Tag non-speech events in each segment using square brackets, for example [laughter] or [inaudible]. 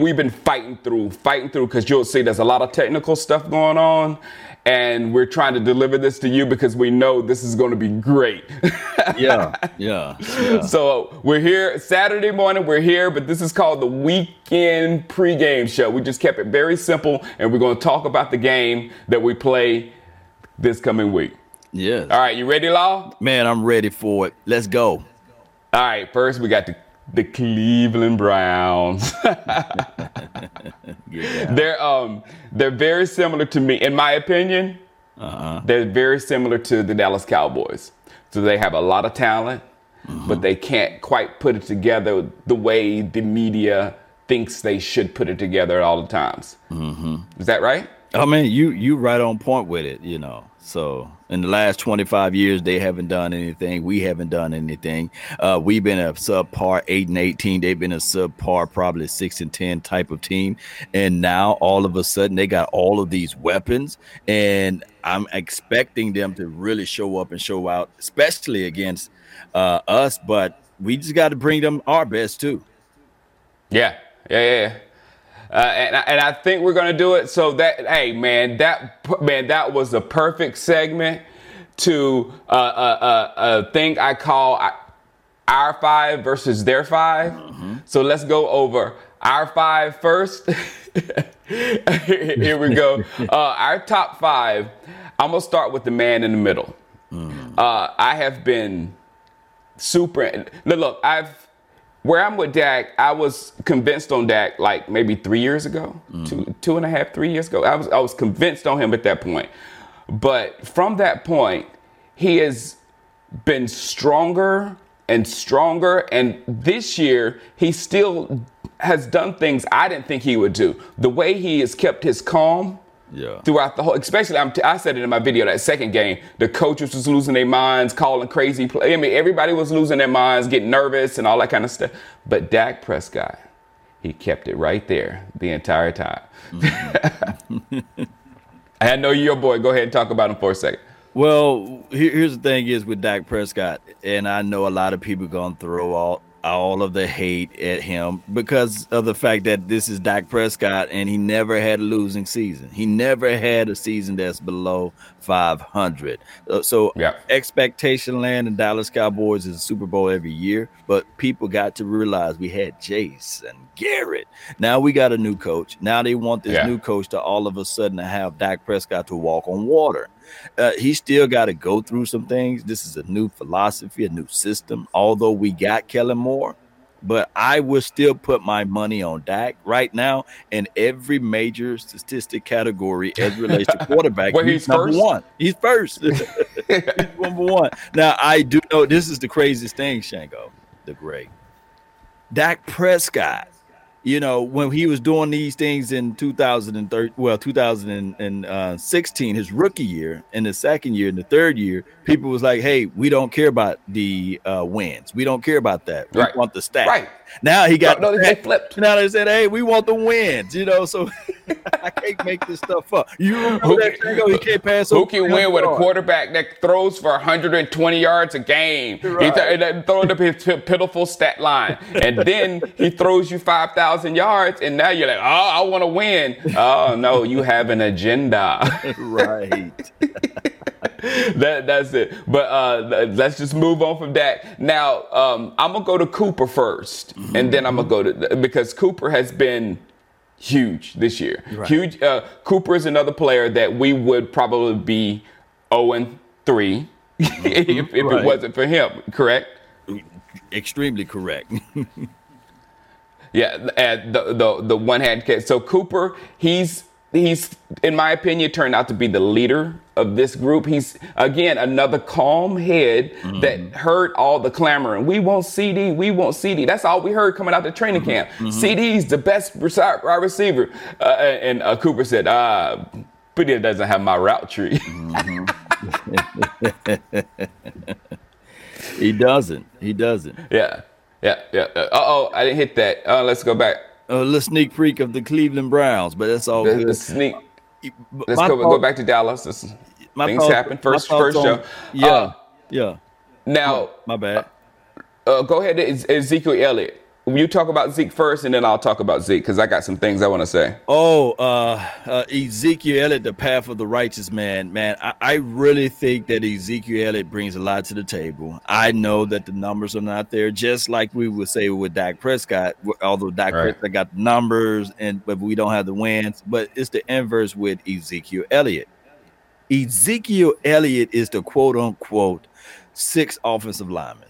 and we've been fighting through, fighting through, because you'll see there's a lot of technical stuff going on, and we're trying to deliver this to you because we know this is going to be great. [laughs] yeah, yeah, yeah. So we're here Saturday morning. We're here, but this is called the weekend pregame show. We just kept it very simple, and we're going to talk about the game that we play this coming week. Yes. All right, you ready, Law? Man, I'm ready for it. Let's go. All right, first we got the the Cleveland Browns. [laughs] yeah. They're um they're very similar to me, in my opinion. Uh-huh. They're very similar to the Dallas Cowboys. So they have a lot of talent, mm-hmm. but they can't quite put it together the way the media thinks they should put it together at all the times. Mm-hmm. Is that right? I mean, you you right on point with it. You know, so in the last 25 years, they haven't done anything. We haven't done anything. Uh, we've been a subpar eight and 18. They've been a subpar probably six and 10 type of team. And now all of a sudden they got all of these weapons. And I'm expecting them to really show up and show out, especially against uh, us. But we just got to bring them our best too. Yeah. Yeah. Yeah. Uh, and, and I think we're gonna do it. So that hey man, that man, that was a perfect segment to uh, uh, uh, a thing I call our five versus their 5 mm-hmm. So let's go over our five first. [laughs] Here we go. [laughs] Uh, our top five. I'm gonna start with the man in the middle. Mm. Uh, I have been super. Look, I've where I'm with Dak, I was convinced on Dak like maybe three years ago, mm-hmm. two two and a half, three years ago. I was I was convinced on him at that point. But from that point, he has been stronger and stronger. And this year, he still has done things I didn't think he would do. The way he has kept his calm yeah. Throughout the whole, especially I'm t- i said it in my video that second game, the coaches was losing their minds, calling crazy play. I mean, everybody was losing their minds, getting nervous, and all that kind of stuff. But Dak Prescott, he kept it right there the entire time. Mm-hmm. [laughs] I know your boy. Go ahead and talk about him for a second. Well, here's the thing: is with Dak Prescott, and I know a lot of people gonna throw all all of the hate at him because of the fact that this is Dak Prescott and he never had a losing season. He never had a season that's below 500. Uh, so yeah. expectation land in Dallas Cowboys is a Super Bowl every year, but people got to realize we had Jason Garrett. Now we got a new coach. Now they want this yeah. new coach to all of a sudden have Dak Prescott to walk on water. Uh, he still got to go through some things. This is a new philosophy, a new system. Although we got Kellen Moore, but I would still put my money on Dak right now in every major statistic category as relates to [laughs] quarterback. well, he's, he's number first. one. He's first. [laughs] he's number one. Now I do know this is the craziest thing, Shango, the great. Dak Prescott you know, when he was doing these things in 2013, well, 2016, his rookie year, and the second year, and the third year, people was like, "Hey, we don't care about the uh, wins. We don't care about that. We right. want the stats." Right. Now he got no, no they flipped. [laughs] Now they said, "Hey, we want the wins." You know, so [laughs] I can't make this stuff up. You who can, he can't pass. Who can win with a quarterback that throws for 120 yards a game? Right. He th- throwing up his pitiful stat line, and then he throws you 5,000 yards, and now you're like, "Oh, I want to win." Oh no, you have an agenda. [laughs] right. That that's it. But uh, let's just move on from that. Now um, I'm gonna go to Cooper 1st mm-hmm. and then I'm gonna go to because Cooper has been huge this year. Right. Huge. Uh, Cooper is another player that we would probably be 0 and 3 mm-hmm. [laughs] if, if right. it wasn't for him. Correct. Extremely correct. [laughs] yeah, the the the one hand catch. So Cooper, he's he's in my opinion turned out to be the leader of this group. He's again another calm head mm-hmm. that heard all the clamoring we want cd we want cd that's all we heard coming out the training mm-hmm. camp. Mm-hmm. cd's the best wide receiver. Uh, and uh, cooper said uh but it doesn't have my route tree. Mm-hmm. [laughs] he doesn't. He doesn't. [laughs] Yeah yeah yeah. Uh-oh i didn't hit that. Uh, let's go back a little sneak freak of the Cleveland Browns, but that's all the. The sneak. let's go, thought, go back to Dallas. This, things thoughts, happen. First, first on, show. Yeah, uh, yeah. Now, my, my bad. Uh, go ahead, Ezekiel Elliott you talk about Zeke first, and then I'll talk about Zeke because I got some things I want to say. Oh, uh, uh, Ezekiel Elliott, the path of the righteous man, man. I, I, really think that Ezekiel Elliott brings a lot to the table. I know that the numbers are not there, just like we would say with Dak Prescott. Although Dak right. Prescott got the numbers, and but we don't have the wins. But it's the inverse with Ezekiel Elliott. Ezekiel Elliott is the quote unquote six offensive lineman.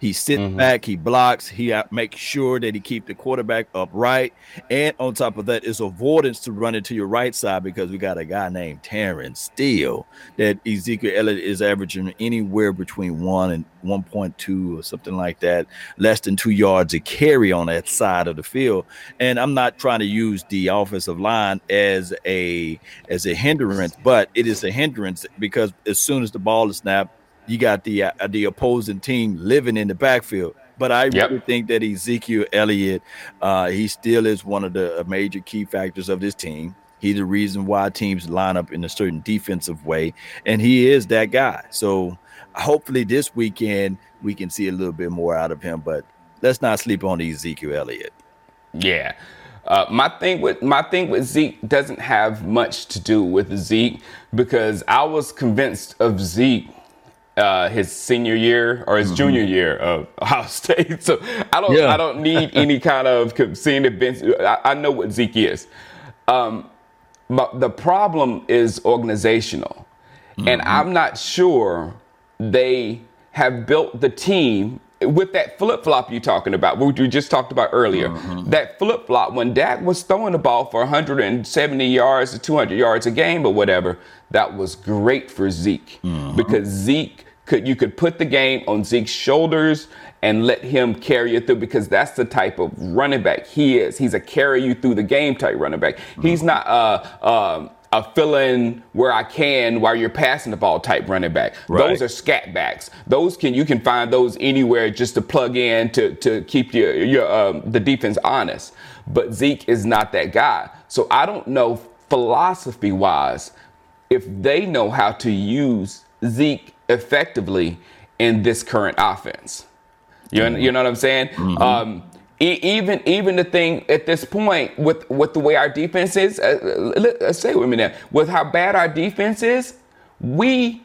He sits mm-hmm. back, he blocks, he makes sure that he keep the quarterback upright, and on top of that, is avoidance to run into your right side because we got a guy named Terence Steele that Ezekiel Elliott is averaging anywhere between one and one point two or something like that, less than two yards a carry on that side of the field. And I'm not trying to use the offensive line as a as a hindrance, but it is a hindrance because as soon as the ball is snapped you got the uh, the opposing team living in the backfield. But I yep. really think that Ezekiel Elliott, uh, he still is one of the uh, major key factors of this team. He's the reason why teams line up in a certain defensive way, and he is that guy. So hopefully this weekend we can see a little bit more out of him. But let's not sleep on Ezekiel Elliott. Yeah. Uh, my thing with my thing with Zeke doesn't have much to do with Zeke because I was convinced of Zeke uh, his senior year or his mm-hmm. junior year of [laughs] Ohio State. So I don't yeah. I don't need any kind of seeing bench. I, I know what Zeke is. Um, but the problem is organizational, mm-hmm. and I'm not sure they have built the team with that flip flop you're talking about, which we just talked about earlier. Mm-hmm. That flip flop when Dak was throwing the ball for 170 yards to 200 yards a game or whatever, that was great for Zeke mm-hmm. because Zeke could you could put the game on Zeke's shoulders and let him carry you through because that's the type of running back he is. He's a carry you through the game type running back. Mm-hmm. He's not a, a, a fill in where I can while you're passing the ball type running back. Right. Those are scat backs. Those can you can find those anywhere just to plug in to to keep your your um, the defense honest. But Zeke is not that guy. So I don't know philosophy wise if they know how to use Zeke effectively in this current offense. You, mm-hmm. you know what I'm saying? Mm-hmm. Um, e- even even the thing at this point with with the way our defense is, uh, let, uh, say with me now, with how bad our defense is, we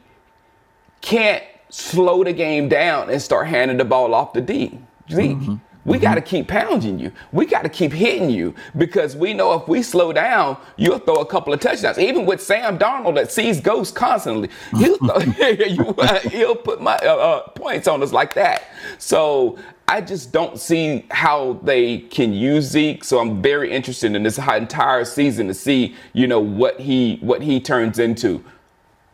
can't slow the game down and start handing the ball off the D. Mm-hmm. We mm-hmm. got to keep pounding you. We got to keep hitting you because we know if we slow down, you'll throw a couple of touchdowns. Even with Sam Darnold that sees ghosts constantly, he'll, [laughs] you, uh, he'll put my uh, uh, points on us like that. So I just don't see how they can use Zeke. So I'm very interested in this entire season to see, you know, what he what he turns into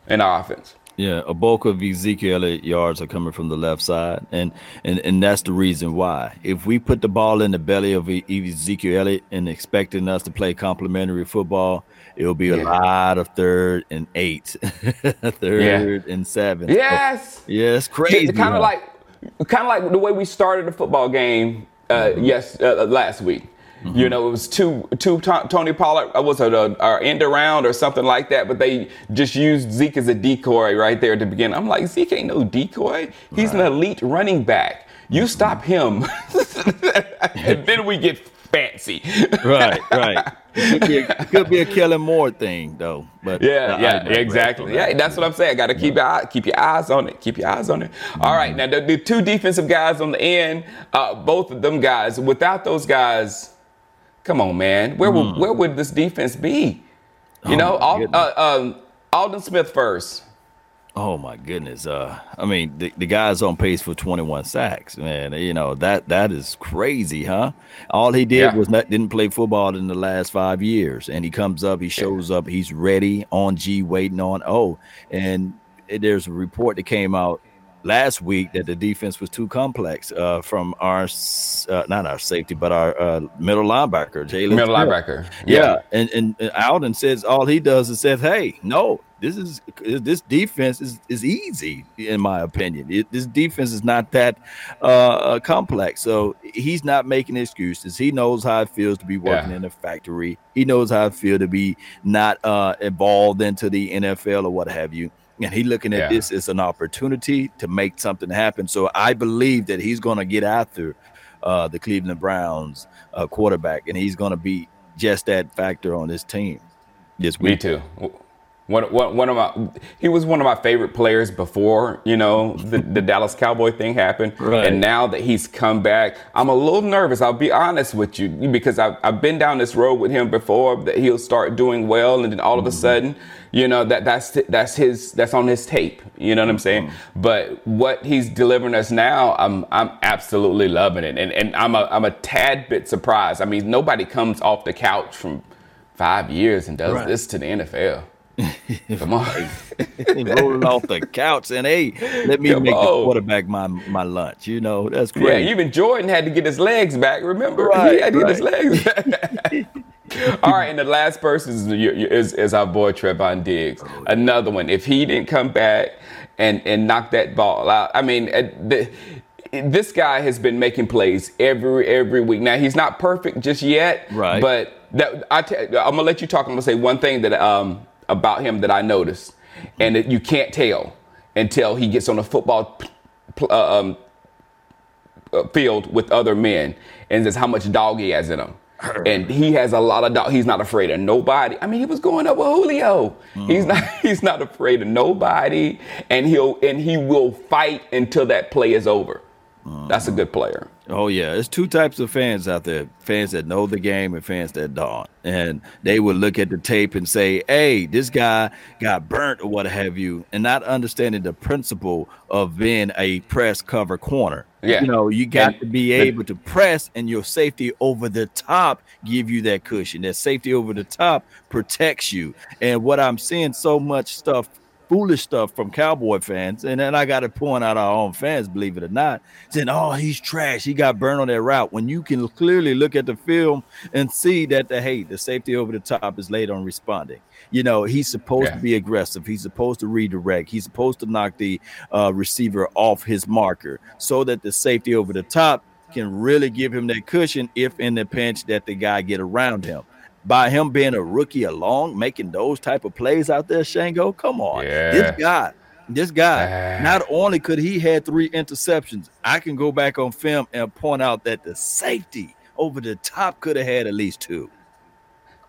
in our offense. Yeah, a bulk of Ezekiel yards are coming from the left side, and and and that's the reason why. If we put the ball in the belly of Ezekiel Elliott and expecting us to play complementary football, it'll be yeah. a lot of third and eight, [laughs] third yeah. and seven. Yes, so, yeah, it's crazy. Kind of huh? like, kind of like the way we started the football game. Uh, mm-hmm. Yes, uh, last week. Mm-hmm. You know, it was two two Tony Pollard uh, was it a, a end around or something like that, but they just used Zeke as a decoy right there at the beginning. I'm like, Zeke ain't no decoy. He's right. an elite running back. You mm-hmm. stop him, [laughs] and then we get fancy. right, right. It [laughs] could, be a, it could be a Kellen Moore thing, though. But yeah, yeah, exactly. Yeah, that's what I'm saying. Got to keep your eye, keep your eyes on it. Keep your eyes on it. Mm-hmm. All right, now the, the, two defensive guys on the end, uh, both of them guys. Without those guys, Come on, man. Where mm. would where would this defense be? You oh know, Al, uh, um, Aldon Smith first. Oh my goodness. Uh, I mean, the, the guy's on pace for 21 sacks, man. You know, that that is crazy, huh? All he did yeah. was not didn't play football in the last five years. And he comes up, he shows up, he's ready on G, waiting on O. And there's a report that came out last week that the defense was too complex uh, from our uh, not our safety, but our uh, middle linebacker, Jaylon. Middle linebacker, yeah. yeah. And, and and Aldon says all he does is says, "Hey, no, this is this defense is is easy in my opinion. It, this defense is not that uh, uh, complex. So he's not making excuses. He knows how it feels to be working yeah. in a factory. He knows how it feels to be not uh, involved into the NFL or what have you." And he looking at yeah. this as an opportunity to make something happen. So I believe that he's going to get after uh, the Cleveland Browns uh, quarterback, and he's going to be just that factor on this team. This week. Me too. One, one, one of my he was one of my favorite players before you know the, the Dallas Cowboy thing happened, right. and now that he's come back, I'm a little nervous. I'll be honest with you because I've, I've been down this road with him before that he'll start doing well, and then all of a mm-hmm. sudden you know that that's that's his that's on his tape. You know what I'm saying? Mm-hmm. But what he's delivering us now, I'm I'm absolutely loving it, and and I'm a I'm a tad bit surprised. I mean, nobody comes off the couch from five years and does right. this to the NFL. [laughs] Come on, rolling off the couch and hey, let me Come make on. the quarterback my my lunch. You know that's great. Yeah, even Jordan had to get his legs back. Remember, right, he had to right. get his legs back. [laughs] All right, and the last person is, is, is our boy Trevon Diggs. Oh, Another one. If he didn't come back and, and knock that ball out, I mean, uh, the, this guy has been making plays every every week. Now he's not perfect just yet, right? But that I t- I'm gonna let you talk. I'm gonna say one thing that um about him that I noticed, and that you can't tell until he gets on a football uh, um, uh, field with other men, and says how much dog he has in him and he has a lot of dog. He's not afraid of nobody. I mean, he was going up with Julio. Mm-hmm. He's not. [laughs] He's not afraid of nobody, and he'll and he will fight until that play is over. Mm-hmm. That's a good player. Oh yeah, there's two types of fans out there: fans that know the game and fans that don't. And they would look at the tape and say, "Hey, this guy got burnt or what have you," and not understanding the principle of being a press cover corner. Yeah. You know, you got and, to be able to press, and your safety over the top give you that cushion. That safety over the top protects you. And what I'm seeing so much stuff foolish stuff from Cowboy fans, and then I got to point out our own fans, believe it or not, saying, "Oh, he's trash. He got burned on that route." When you can clearly look at the film and see that the hey, the safety over the top is late on responding. You know, he's supposed yeah. to be aggressive. He's supposed to redirect. He's supposed to knock the uh, receiver off his marker so that the safety over the top can really give him that cushion if in the pinch that the guy get around him by him being a rookie along, making those type of plays out there, Shango. Come on, yeah. this guy, this guy. Uh, not only could he had three interceptions, I can go back on film and point out that the safety over the top could have had at least two.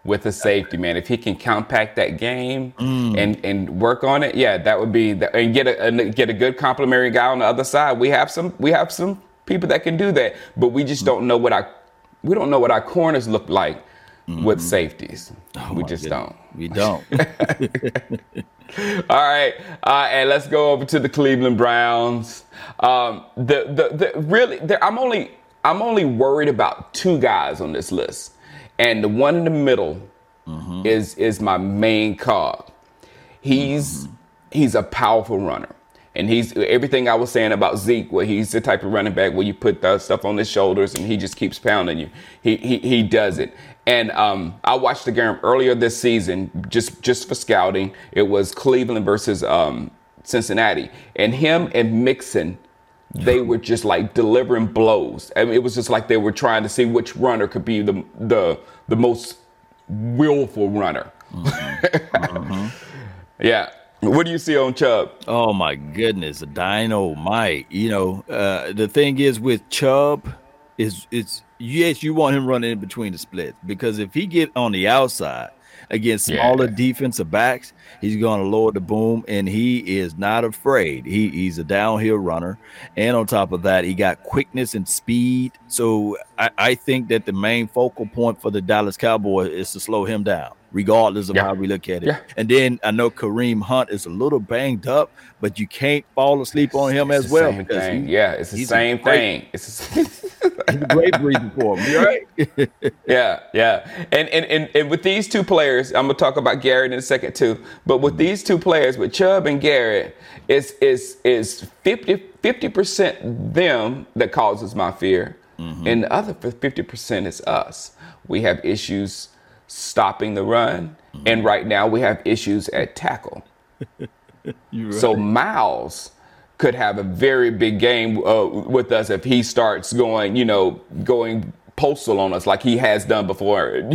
With the safety, man, if he can compact that game mm. and and work on it, yeah, that would be the, and get a, get a good complimentary guy on the other side. We have some we have some people that can do that, but we just mm. don't know what our we don't know what our corners look like mm-hmm. with safeties. Oh we just goodness. don't. We don't. [laughs] [laughs] All right, uh, and let's go over to the Cleveland Browns. Um, the, the the really, I'm only I'm only worried about two guys on this list, and the one in the middle mm-hmm. is is my main cog. He's mm-hmm. he's a powerful runner. And he's everything I was saying about Zeke, where he's the type of running back where you put the stuff on his shoulders and he just keeps pounding you. He he, he does it. And um, I watched the game earlier this season, just just for scouting. It was Cleveland versus um, Cincinnati, and him and Mixon, they were just like delivering blows. I mean, it was just like they were trying to see which runner could be the the the most willful runner. Mm-hmm. [laughs] mm-hmm. yeah. What do you see on Chubb? Oh my goodness, a dynamite! You know, uh, the thing is with Chubb, is it's yes, you want him running in between the splits because if he get on the outside against smaller yeah. defensive backs, he's going to lower the boom, and he is not afraid. He, he's a downhill runner, and on top of that, he got quickness and speed. So I, I think that the main focal point for the Dallas Cowboys is to slow him down regardless of yeah. how we look at it. Yeah. And then I know Kareem Hunt is a little banged up, but you can't fall asleep on him as well. Thing. He, yeah, it's the same thing. It's [laughs] a great breathing for him. Right? [laughs] yeah, yeah. And, and and and with these two players, I'm gonna talk about Garrett in a second too. But with these two players, with Chubb and Garrett, it's is is 50 percent them that causes my fear, mm-hmm. and the other fifty percent is us. We have issues stopping the run, mm-hmm. and right now we have issues at tackle. [laughs] right. So Myles could have a very big game uh, with us if he starts going, you know, going postal on us like he has done before.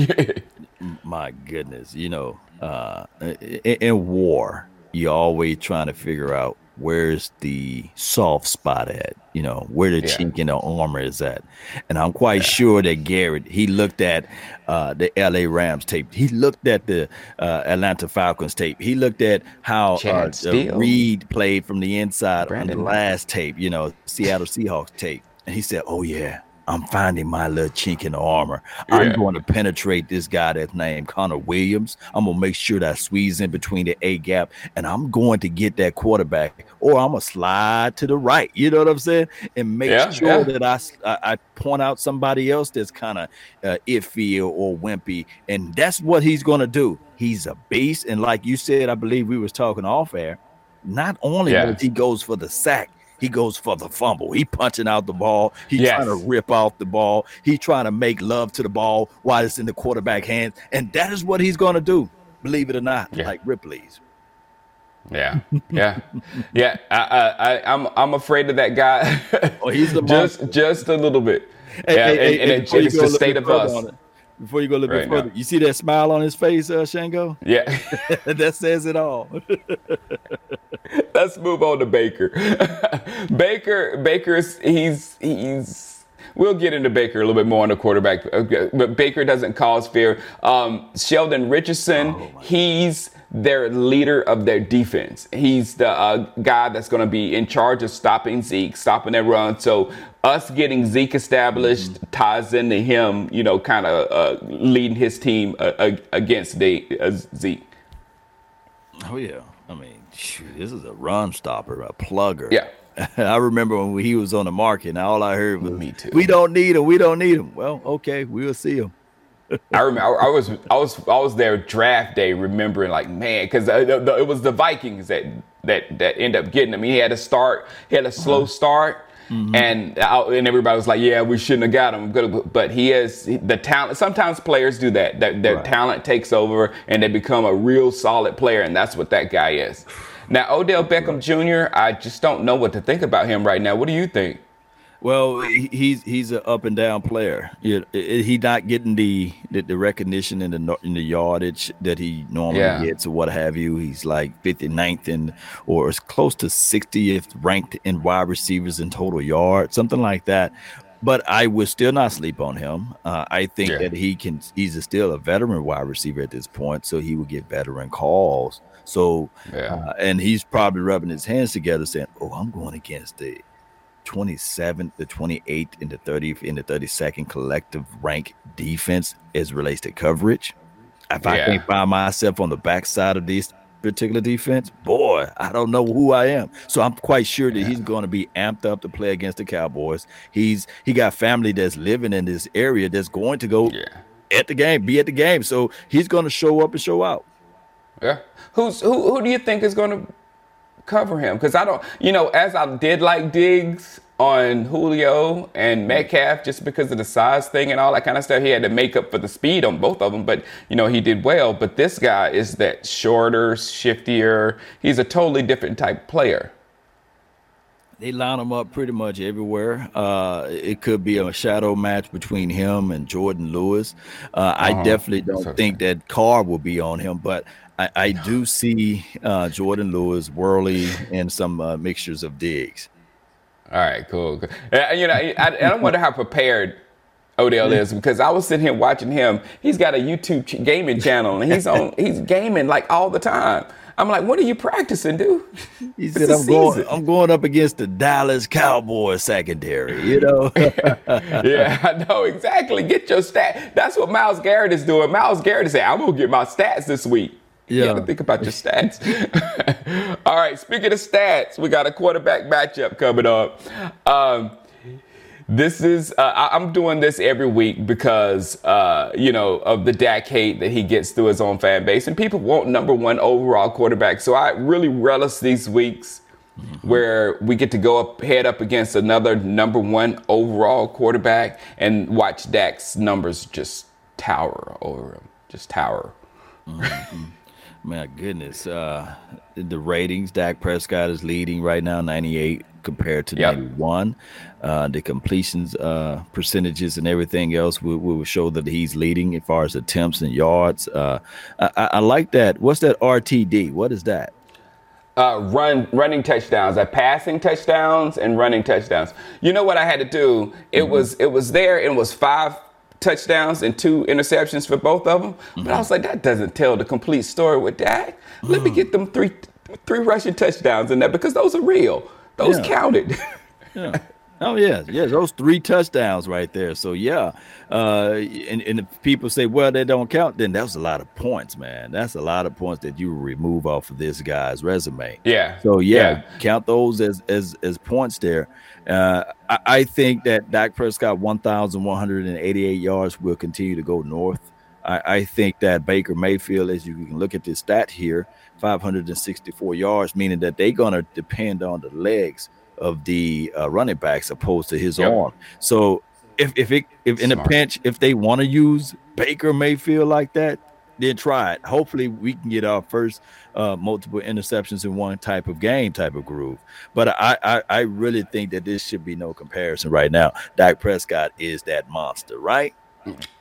[laughs] My goodness, you know, uh, in, in war, you're always trying to figure out where's the soft spot at, you know, where the yeah. chink in the armor is at. And I'm quite yeah. sure that Garrett, he looked at uh, the LA Rams tape. He looked at the uh, Atlanta Falcons tape. He looked at how uh, Reed played from the inside Brandon. on the last tape, you know, Seattle Seahawks tape. And he said, oh, yeah, I'm finding my little chink in the armor. Yeah. I'm going to penetrate this guy that's named Connor Williams. I'm gonna make sure that I squeeze in between the A gap, and I'm going to get that quarterback, or I'm gonna slide to the right. You know what I'm saying? And make yeah, sure yeah. that I, I, I point out somebody else that's kind of uh, iffy or wimpy, and that's what he's gonna do. He's a beast, and like you said, I believe we was talking off air. Not only does he goes for the sack, he goes for the fumble. He punching out the ball. He yes. trying to rip off the ball. He trying to make love to the ball while it's in the quarterback hands. And that is what he's going to do, believe it or not, yeah. like Ripley's. Yeah, yeah, yeah. I, I, I'm, I'm afraid of that guy. oh, he's the [laughs] just, just a little bit. Hey, yeah, hey, and, hey, and it, it's the state of us before you go a little right bit further. Now. You see that smile on his face, uh, Shango? Yeah. [laughs] [laughs] that says it all. [laughs] Let's move on to Baker. Baker, Baker's he's he's We'll get into Baker a little bit more on the quarterback, but Baker doesn't cause fear. Um, Sheldon Richardson, oh he's their leader of their defense. He's the uh, guy that's going to be in charge of stopping Zeke, stopping that run. So us getting Zeke established mm-hmm. ties into him, you know, kind of uh, leading his team uh, against the, uh, Zeke. Oh yeah, I mean, shoot, this is a run stopper, a plugger. Yeah. [laughs] I remember when he was on the market, and all I heard was, "Me too." We don't need him. We don't need him. Well, okay, we'll see him. I remember I was I was I was there draft day, remembering like man, because it was the Vikings that that that end up getting him. He had a start, he had a slow uh-huh. start, Mm-hmm. And and everybody was like, "Yeah, we shouldn't have got him." But he has the talent. Sometimes players do that. That their right. talent takes over and they become a real solid player, and that's what that guy is. Now, Odell Beckham Jr. I just don't know what to think about him right now. What do you think? Well, he's he's an up and down player. He's not getting the, the, the recognition in the in the yardage that he normally yeah. gets or what have you. He's like 59th and or is close to 60th ranked in wide receivers in total yards, something like that. But I would still not sleep on him. Uh, I think yeah. that he can. He's a, still a veteran wide receiver at this point, so he will get veteran calls. So, yeah. uh, and he's probably rubbing his hands together, saying, "Oh, I'm going against the 27th, the 28th, and the 30th, and the 32nd collective rank defense as relates to coverage. If yeah. I can't find myself on the backside of this particular defense, boy, I don't know who I am. So I'm quite sure that yeah. he's going to be amped up to play against the Cowboys. He's he got family that's living in this area that's going to go yeah. at the game, be at the game. So he's going to show up and show out. Yeah. Who's who? Who do you think is going to cover him because I don't, you know, as I did like Diggs on Julio and Metcalf just because of the size thing and all that kind of stuff. He had to make up for the speed on both of them, but you know, he did well. But this guy is that shorter, shiftier. He's a totally different type player. They line him up pretty much everywhere. Uh, it could be a shadow match between him and Jourdan Lewis. Uh, uh-huh. I definitely don't think that Carr will be on him, but I, I do see uh, Jourdan Lewis, Worley, and some uh, mixtures of Diggs. All right, cool. Uh, you know, I, I wonder how prepared Odell is because I was sitting here watching him. He's got a YouTube gaming channel and he's on. [laughs] he's gaming like all the time. I'm like, what are you practicing, dude? He said, "I'm going. I'm going up against the Dallas Cowboys secondary." You know. [laughs] yeah, I know exactly. Get your stat. That's what Myles Garrett is doing. Myles Garrett is saying, "I'm gonna get my stats this week." Yeah. You got to think about your stats. [laughs] All right. Speaking of stats, we got a quarterback matchup coming up. Um, this is uh, I- I'm doing this every week because uh, you know of the Dak hate that he gets through his own fan base, and people want number one overall quarterback. So I really relish these weeks where we get to go up head up against another number one overall quarterback and watch Dak's numbers just tower over him, just tower. My goodness. Uh, the ratings, Dak Prescott is leading right now, 98 compared to Yep. 91. Uh, the completions uh, percentages and everything else will, will show that he's leading as far as attempts and yards. Uh, I, I like that. What's that RTD? What is that? uh, run running touchdowns, uh, passing touchdowns and running touchdowns. You know what I had to do? It Mm-hmm. was it was there. It was five touchdowns and two interceptions for both of them. But Mm-hmm. I was like, that doesn't tell the complete story with Dak. Let Mm. me get them three three rushing touchdowns in there because those are real. Those Yeah. counted. Yeah. Oh yeah, yeah, those three touchdowns right there. So yeah, uh, and, and if people say, well, they don't count, then that's a lot of points, man. That's a lot of points that you remove off of this guy's resume. Yeah. So yeah, Yeah. count those as as as points there. Uh, I, I think that Dak Prescott 1,188 yards will continue to go north. I, I think that Baker Mayfield, as you can look at this stat here, 564 yards, meaning that they're gonna depend on the legs of the uh, running backs opposed to his Yep. arm. So if if it if in a pinch, if they want to use Baker Mayfield like that, then try it. Hopefully, we can get our first uh, multiple interceptions in one type of game, type of groove. But I, I, I really think that this should be no comparison right now. Dak Prescott is that monster, right?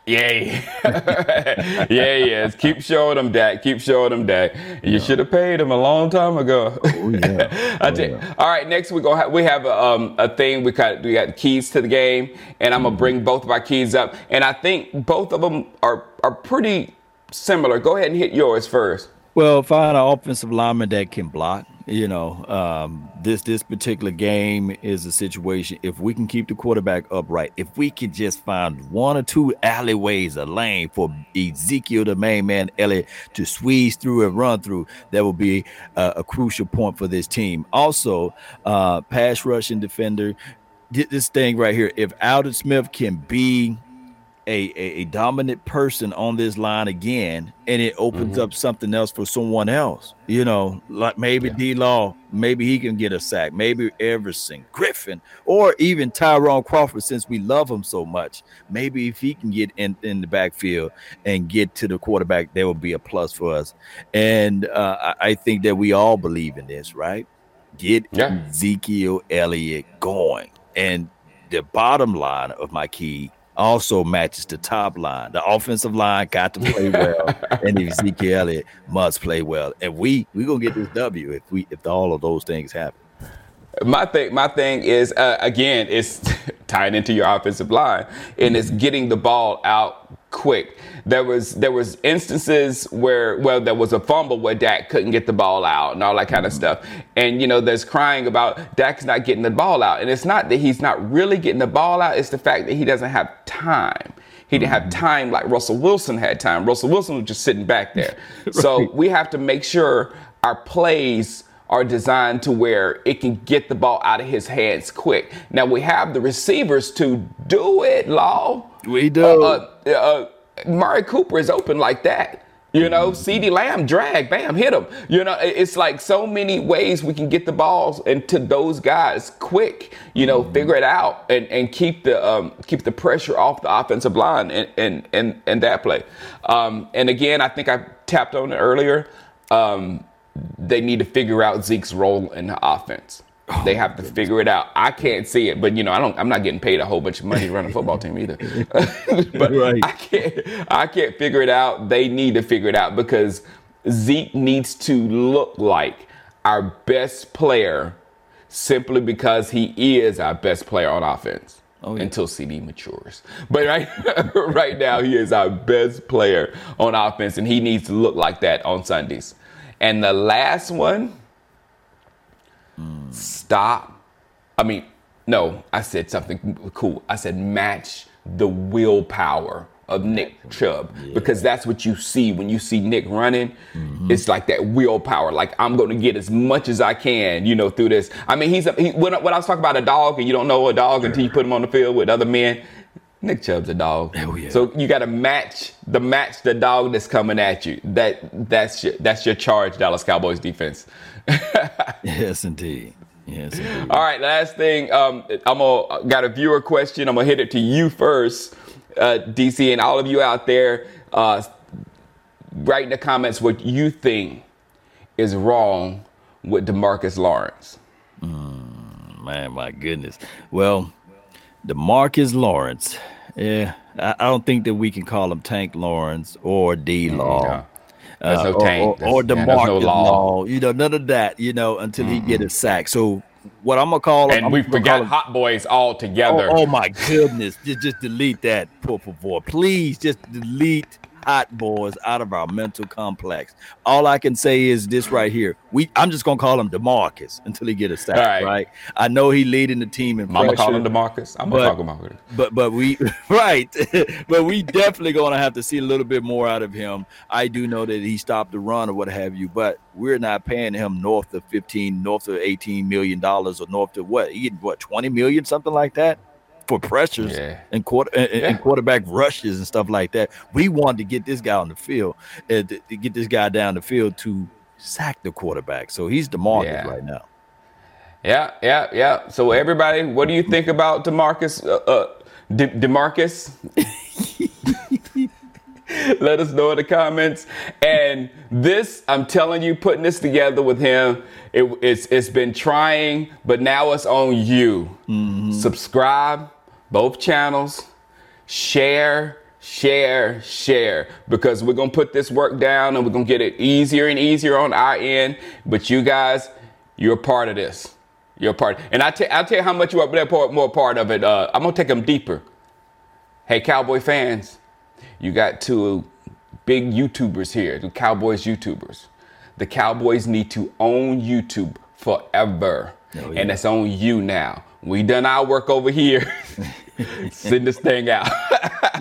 Yay. yeah, [laughs] yes. Keep showing them Dak. Keep showing them Dak. You should have paid him a long time ago. [laughs] Oh yeah. I tell you- All right, next we go. We have a, um, a thing. We got we got keys to the game, and I'm gonna bring both of our keys up. And I think both of them are are pretty similar. Go ahead and hit yours first. Well, find an offensive lineman that can block. You know, um, this this particular game is a situation. If we can keep the quarterback upright, if we can just find one or two alleyways, a lane for Ezekiel, the main man, Elliott, to squeeze through and run through, that will be a, a crucial point for this team. Also, uh, pass rushing defender. This thing right here. If Aldon Smith can be a, a, a dominant person on this line again, and it opens up something else for someone else. You know, like maybe D Law, maybe he can get a sack, maybe Everson, Griffen, or even Tyrone Crawford, since we love him so much. Maybe if he can get in, in the backfield and get to the quarterback, that would be a plus for us. And uh, I, I think that we all believe in this, right? Get Yeah. Ezekiel Elliott going. And the bottom line of my key also matches the top line. The offensive line got to play well, and [laughs] Ezekiel Elliott must play well. And we we gonna get this W if we if all of those things happen. My thing, my thing is uh, again, it's [laughs] tying into your offensive line, and it's getting the ball out quick. There was there was instances where well there was a fumble where Dak couldn't get the ball out and all that kind of mm-hmm. stuff, and you know there's crying about Dak's not getting the ball out, and it's not that he's not really getting the ball out; it's the fact that he doesn't have time. He didn't have mm-hmm. time like Russell Wilson had time. Russell Wilson was just sitting back there. [laughs] So we have to make sure our plays are designed to where it can get the ball out of his hands quick. Now we have the receivers to do it, Law. We do. Uh, uh, uh, Amari Cooper is open like that. You know, CD Lamb drag, bam, hit him. You know, it's like so many ways we can get the balls into those guys quick. You know, figure it out and, and keep the um, keep the pressure off the offensive line and and and, and that play. Um, and again, I think I tapped on it earlier. Um, they need to figure out Zeke's role in the offense. Oh, they have to figure it out. I can't see it, but you know, I don't. I'm not getting paid a whole bunch of money to run a football team either. [laughs] but Right. I can't. I can't figure it out. They need to figure it out because Zeke needs to look like our best player, simply because he is our best player on offense. Oh, yeah. Until CD matures, but right [laughs] right now he is our best player on offense, and he needs to look like that on Sundays. And the last one, stop. I mean, no, I said something cool. I said match the willpower of Nick Chubb yeah. because that's what you see when you see Nick running. Mm-hmm. It's like that willpower. Like I'm going to get as much as I can, you know, through this. I mean, he's a, he, when, when I was talking about a dog, and you don't know a dog until you put him on the field with other men. Nick Chubb's a dog. Oh, yeah. So you got to match the match the dog that's coming at you. That that's your, that's your charge, Dallas Cowboys defense. [laughs] yes, indeed. Yes. Indeed. All right. Last thing. Um, I'm gonna got a viewer question. I'm gonna hit it to you first, uh, DC, and all of you out there. Uh, write in the comments what you think is wrong with Demarcus Lawrence. Mm, man, my goodness. Well, Demarcus Lawrence. Yeah, I, I, don't think that we can call him Tank Lawrence or D Law. No. There's no uh, tank. Or, or, Demarcus no law. law. You know, none of that. You know, until mm-hmm. he get a sack. So what I'm gonna call him, and we forgot Hot Boys all together. Oh, oh my goodness! just just delete that, por favor. Please just delete hot boys out of our mental complex. All I can say is this right here. We I'm just gonna call him Demarcus until he get a sack. Right. right. I know he leading the team in I'm gonna call him Demarcus. I'm gonna talk about it. But but we [laughs] right. [laughs] but we definitely gonna have to see a little bit more out of him. I do know that he stopped the run or what have you, but we're not paying him north of 15, north of 18 million dollars or north of what? He what 20 million, something like that for pressures yeah. and quarter and, yeah. and, quarterback rushes and stuff like that. We wanted to get this guy on the field and to, to get this guy down the field to sack the quarterback. So he's the market yeah. right now. Yeah, yeah, yeah. So everybody, what do you think about Demarcus? Uh, uh, De- Demarcus. [laughs] Let us know in the comments. And this, I'm telling you, putting this together with him, it, it's it's been trying, but now it's on you. Mm-hmm. Subscribe, both channels, share, share, share, because we're gonna put this work down and we're gonna get it easier and easier on our end. But you guys, you're a part of this. You're a part, and I t- I'll tell you how much you are more part of it. Uh, I'm gonna take them deeper. Hey, Cowboy fans, you got two big YouTubers here, the Cowboys YouTubers. The Cowboys need to own YouTube forever, oh, yeah. and it's on you now. We done our work over here. [laughs] Send this thing out.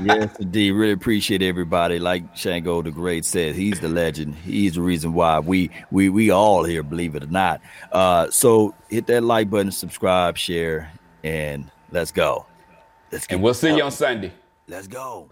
yes, indeed. Really appreciate everybody. Like Shango the Great said, he's the legend. He's the reason why we we we all here, believe it or not. Uh, so hit that like button, subscribe, share, and let's go. Let's go. And we'll see you on Sunday. Let's go.